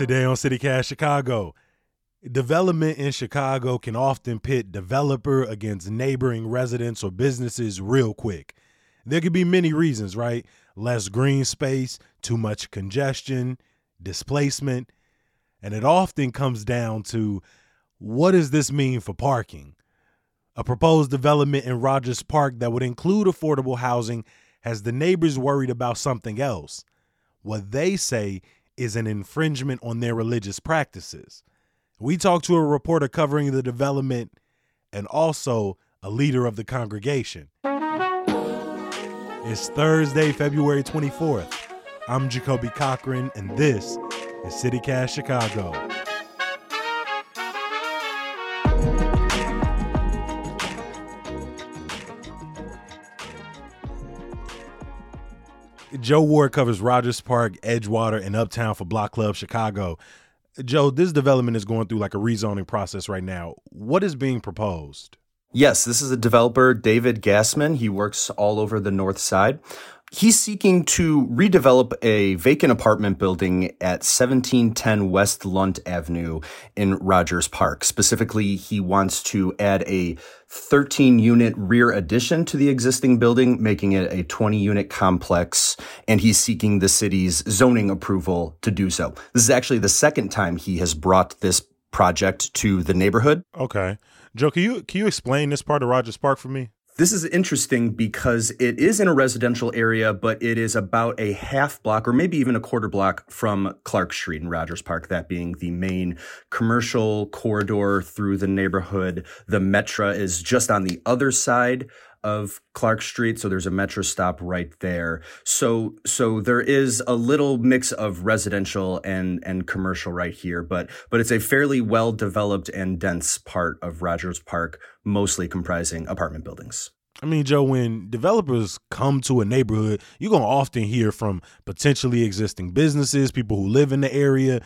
Today on CityCast Chicago, development in Chicago can often pit developer against neighboring residents or businesses real quick. There could be many reasons, right? Less green space, too much congestion, displacement, and it often comes down to what does this mean for parking? A proposed development in Rogers Park that would include affordable housing has the neighbors worried about something else. What they say is an infringement on their religious practices. We talked to a reporter covering the development and also a leader of the congregation. It's Thursday, February 24th. I'm Jacoby Cochran, and this is CityCast Chicago. Joe Ward covers Rogers Park, Edgewater, and Uptown for Block Club Chicago. Joe, this development is going through like a rezoning process right now. What is being proposed? Yes, this is a developer, David Gassman. He works all over the north side. He's seeking to redevelop a vacant apartment building at 1710 West Lunt Avenue in Rogers Park. Specifically, he wants to add a 13 unit rear addition to the existing building, making it a 20 unit complex, and he's seeking the city's zoning approval to do so. This is actually the second time he has brought this project to the neighborhood. Okay. Joe, can you can you explain this part of Rogers Park for me? This is interesting because it is in a residential area, but it is about a half block or maybe even a quarter block from Clark Street in Rogers Park, that being the main commercial corridor through the neighborhood. The Metra is just on the other side of Clark Street, so there's a Metra stop right there. So so there is a little mix of residential and and commercial right here, but but it's a fairly well developed and dense part of Rogers Park, mostly comprising apartment buildings. I mean, Joe, when developers come to a neighborhood, you're going to often hear from potentially existing businesses, people who live in the area.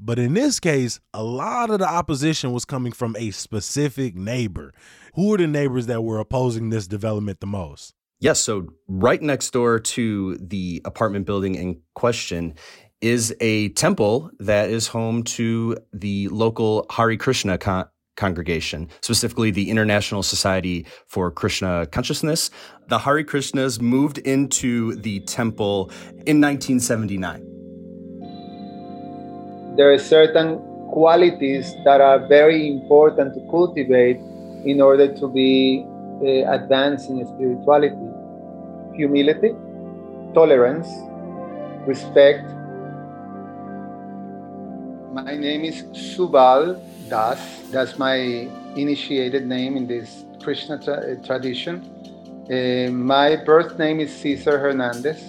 But in this case, a lot of the opposition was coming from a specific neighbor. Who are the neighbors that were opposing this development the most? Yes, so right next door to the apartment building in question is a temple that is home to the local Hare Krishna con- congregation, specifically the International Society for Krishna Consciousness. The Hare Krishnas moved into the temple in 1979. There are certain qualities that are very important to cultivate in order to be uh, advanced in spirituality humility, tolerance, respect. My name is Subal Das. That's my initiated name in this Krishna tra- tradition. Uh, my birth name is Cesar Hernandez,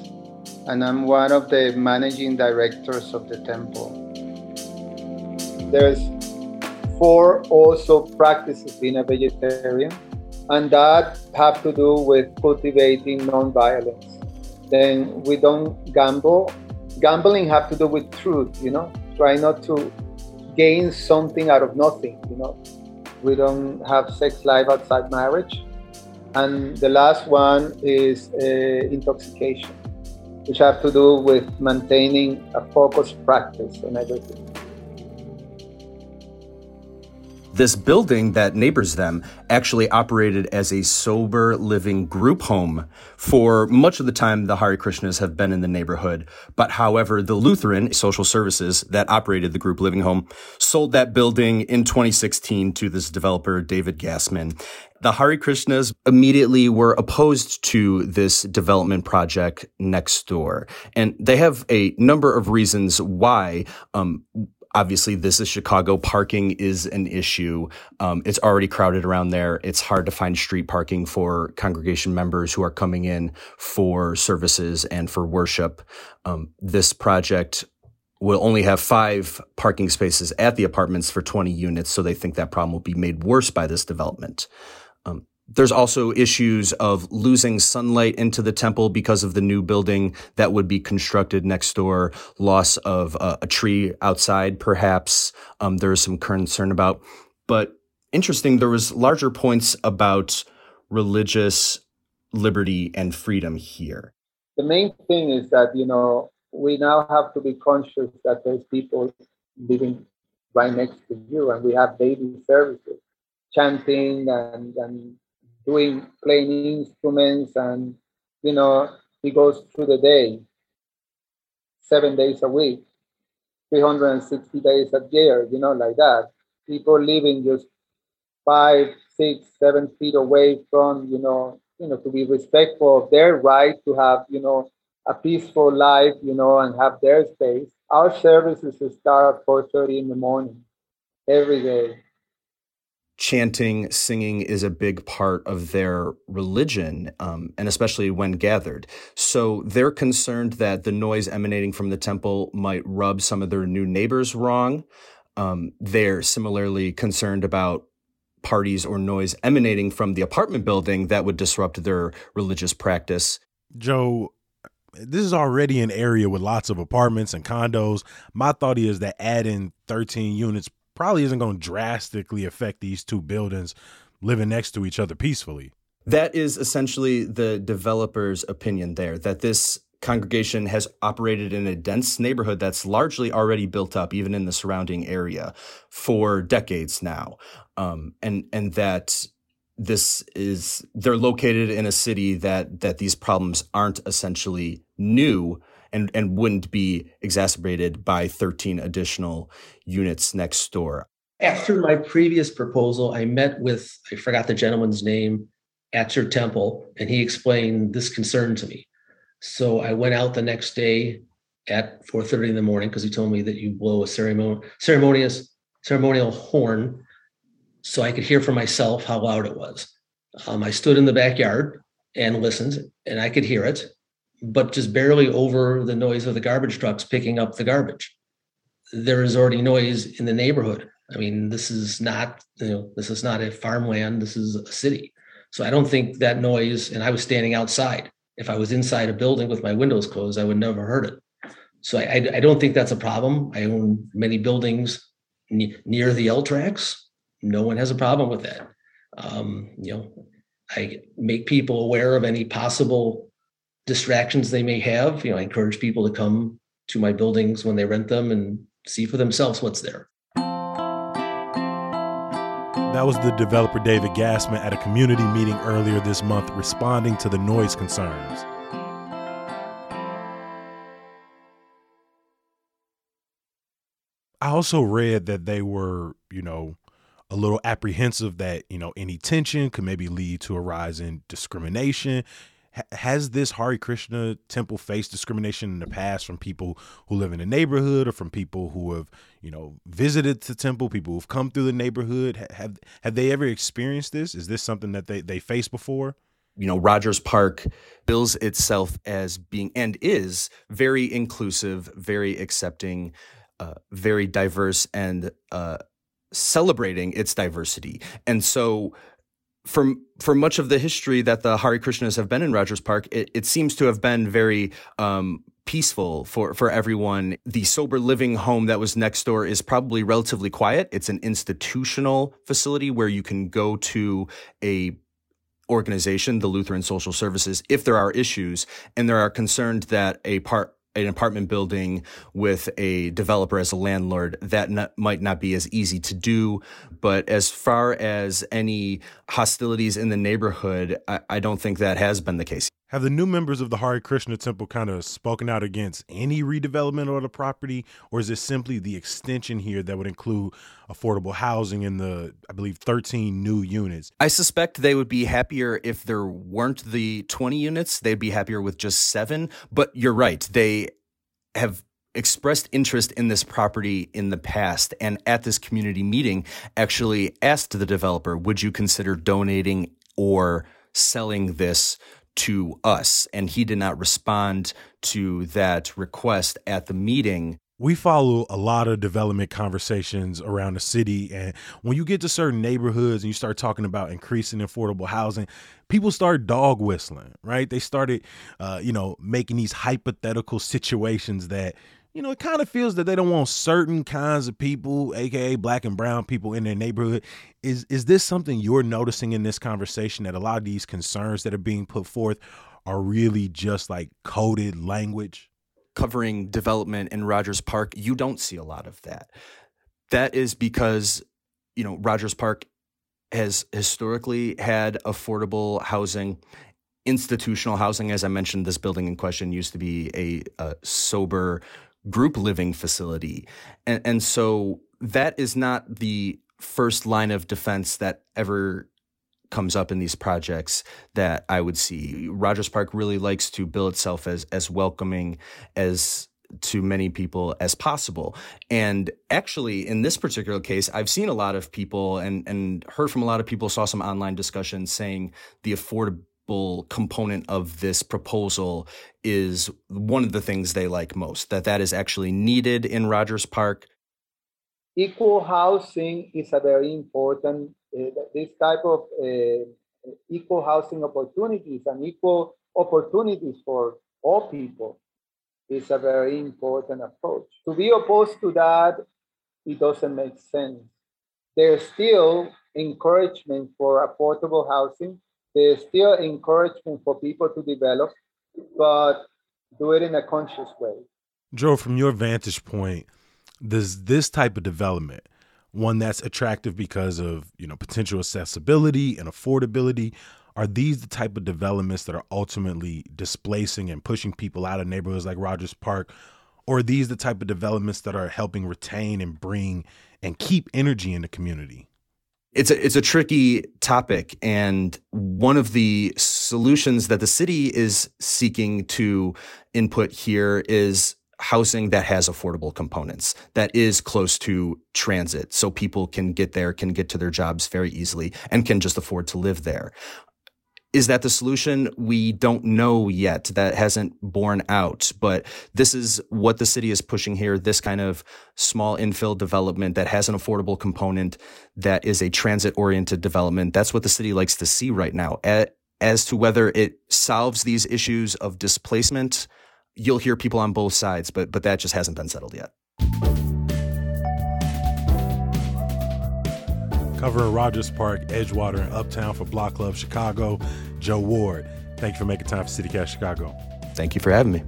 and I'm one of the managing directors of the temple. There's four also practices being a vegetarian, and that have to do with cultivating non-violence. Then we don't gamble. Gambling have to do with truth, you know. Try not to gain something out of nothing, you know. We don't have sex life outside marriage. And the last one is uh, intoxication, which have to do with maintaining a focused practice on everything. This building that neighbors them actually operated as a sober living group home for much of the time the Hare Krishnas have been in the neighborhood. But however, the Lutheran social services that operated the group living home sold that building in 2016 to this developer, David Gassman. The Hare Krishnas immediately were opposed to this development project next door. And they have a number of reasons why. Um, obviously this is Chicago. Parking is an issue. Um, it's already crowded around there. It's hard to find street parking for congregation members who are coming in for services and for worship. Um, this project will only have five parking spaces at the apartments for 20 units. So they think that problem will be made worse by this development. There's also issues of losing sunlight into the temple because of the new building that would be constructed next door, loss of uh, a tree outside, perhaps. Um, there is some concern about. But interesting, there was larger points about religious liberty and freedom here. The main thing is that, you know, we now have to be conscious that there's people living right next to you, and we have daily services, chanting and, and doing playing instruments, and you know, he goes through the day, seven days a week, 360 days a year, you know, like that. People living just five, six, seven feet away from, you know, you know, to be respectful of their right to have, you know, a peaceful life, you know, and have their space. Our services start at 4:30 in the morning every day. Chanting, singing is a big part of their religion, um, and especially when gathered. So they're concerned that the noise emanating from the temple might rub some of their new neighbors wrong. Um, they're similarly concerned about parties or noise emanating from the apartment building that would disrupt their religious practice. Joe, this is already an area with lots of apartments and condos. My thought is that adding 13 units probably isn't going to drastically affect these two buildings living next to each other peacefully. That is essentially the developer's opinion there that this congregation has operated in a dense neighborhood that's largely already built up, even in the surrounding area, for decades now, um, and and that this is they're located in a city that that these problems aren't essentially new and and wouldn't be exacerbated by 13 additional units next door. After my previous proposal, I met with I forgot the gentleman's name at your temple, and he explained this concern to me. So I went out the next day at 4:30 in the morning because he told me that you blow a ceremonial ceremonious ceremonial horn so I could hear for myself how loud it was. Um, I stood in the backyard and listened, and I could hear it, but just barely over the noise of the garbage trucks picking up the garbage. There is already noise in the neighborhood. I mean, this is not, you know, this is not a farmland. This is a city. So I don't think that noise. And I was standing outside. If I was inside a building with my windows closed, I would never heard it. So I, I don't think that's a problem. I own many buildings near the L tracks. No one has a problem with that. Um, you know, I make people aware of any possible distractions they may have. You know, I encourage people to come to my buildings when they rent them and see for themselves what's there. That was the developer David Gassman at a community meeting earlier this month responding to the noise concerns. I also read that they were, you know, a little apprehensive that you know any tension could maybe lead to a rise in discrimination. Has this Hare Krishna temple faced discrimination in the past from people who live in the neighborhood or from people who have you know visited the temple, people who've come through the neighborhood? Have have they ever experienced this? Is this something that they they faced before? you know, Rogers Park bills itself as being and is very inclusive, very accepting, uh, very diverse, and uh, celebrating its diversity. And so for for much of the history that the Hare Krishnas have been in Rogers Park, it, it seems to have been very um, peaceful for for everyone. The sober living home that was next door is probably relatively quiet. It's an institutional facility where you can go to a organization, the Lutheran Social Services, if there are issues and there are concerned that a part an apartment building with a developer as a landlord, that not, might not be as easy to do. But as far as any hostilities in the neighborhood, I, I don't think that has been the case. Have the new members of the Hare Krishna Temple kind of spoken out against any redevelopment of the property, or is it simply the extension here that would include affordable housing in the, I believe, 13 new units? I suspect they would be happier if there weren't the 20 units. They'd be happier with just seven. But you're right. They have expressed interest in this property in the past and at this community meeting actually asked the developer, would you consider donating or selling this to us. And he did not respond to that request at the meeting. We follow a lot of development conversations around the city. And when you get to certain neighborhoods and you start talking about increasing affordable housing, people start dog whistling, right? They started, uh, you know, making these hypothetical situations that you know, it kind of feels that they don't want certain kinds of people, aka black and brown people in their neighborhood. Is is this something you're noticing in this conversation that a lot of these concerns that are being put forth are really just like coded language? covering development in Rogers Park, you don't see a lot of that. That is because, you know, Rogers Park has historically had affordable housing, institutional housing. As I mentioned, this building in question used to be a, a sober group living facility. And, and so that is not the first line of defense that ever comes up in these projects that I would see. Rogers Park really likes to bill itself as as welcoming as to many people as possible. And actually in this particular case, I've seen a lot of people and and heard from a lot of people saw some online discussions saying the affordable component of this proposal is one of the things they like most that that is actually needed in Rogers Park equal housing is a very important uh, this type of uh, equal housing opportunities and equal opportunities for all people is a very important approach. To be opposed to that, it doesn't make sense. There's still encouragement for affordable housing. There's still encouragement for people to develop, but do it in a conscious way. Joe, from your vantage point, does this type of development one that's attractive because of you know potential accessibility and affordability are these the type of developments that are ultimately displacing and pushing people out of neighborhoods like Rogers Park or are these the type of developments that are helping retain and bring and keep energy in the community it's a it's a tricky topic and one of the solutions that the city is seeking to input here is housing that has affordable components that is close to transit so people can get there can get to their jobs very easily and can just afford to live there is that the solution? We don't know yet. That hasn't borne out. But this is what the city is pushing here this kind of small infill development that has an affordable component that is a transit oriented development. That's what the city likes to see right now. As to whether it solves these issues of displacement you'll hear people on both sides, but but that just hasn't been settled yet. Covering Rogers Park, Edgewater, and Uptown for Block Club Chicago, Joe Ward. Thank you for making time for CityCast Chicago. Thank you for having me.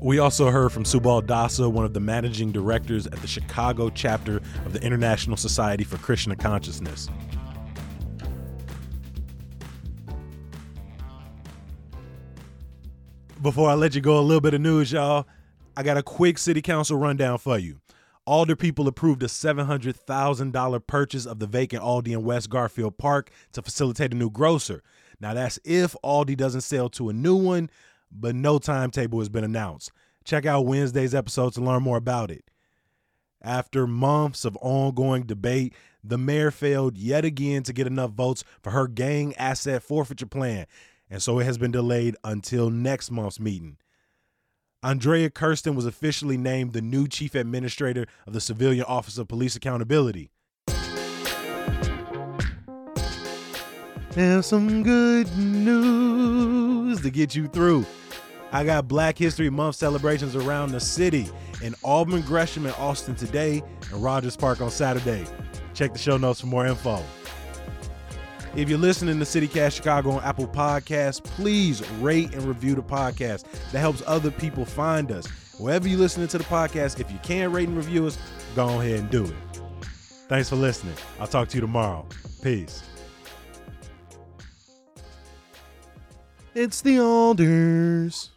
We also heard from Subal Dasa, one of the managing directors at the Chicago chapter of the International Society for Krishna Consciousness. Before I let you go, a little bit of news, y'all. I got a quick city council rundown for you. Alder people approved a $700,000 purchase of the vacant Aldi in West Garfield Park to facilitate a new grocer. Now, that's if Aldi doesn't sell to a new one, but no timetable has been announced. Check out Wednesday's episode to learn more about it. After months of ongoing debate, the mayor failed yet again to get enough votes for her gang asset forfeiture plan and so it has been delayed until next month's meeting. Andrea Kersten was officially named the new chief administrator of the Civilian Office of Police Accountability. Have some good news to get you through. I got Black History Month celebrations around the city in Auburn, Gresham, and Austin today, and Rogers Park on Saturday. Check the show notes for more info. If you're listening to CityCast Chicago on Apple Podcasts, please rate and review the podcast. That helps other people find us. Wherever you're listening to the podcast, if you can rate and review us, go ahead and do it. Thanks for listening. I'll talk to you tomorrow. Peace. It's the Alders.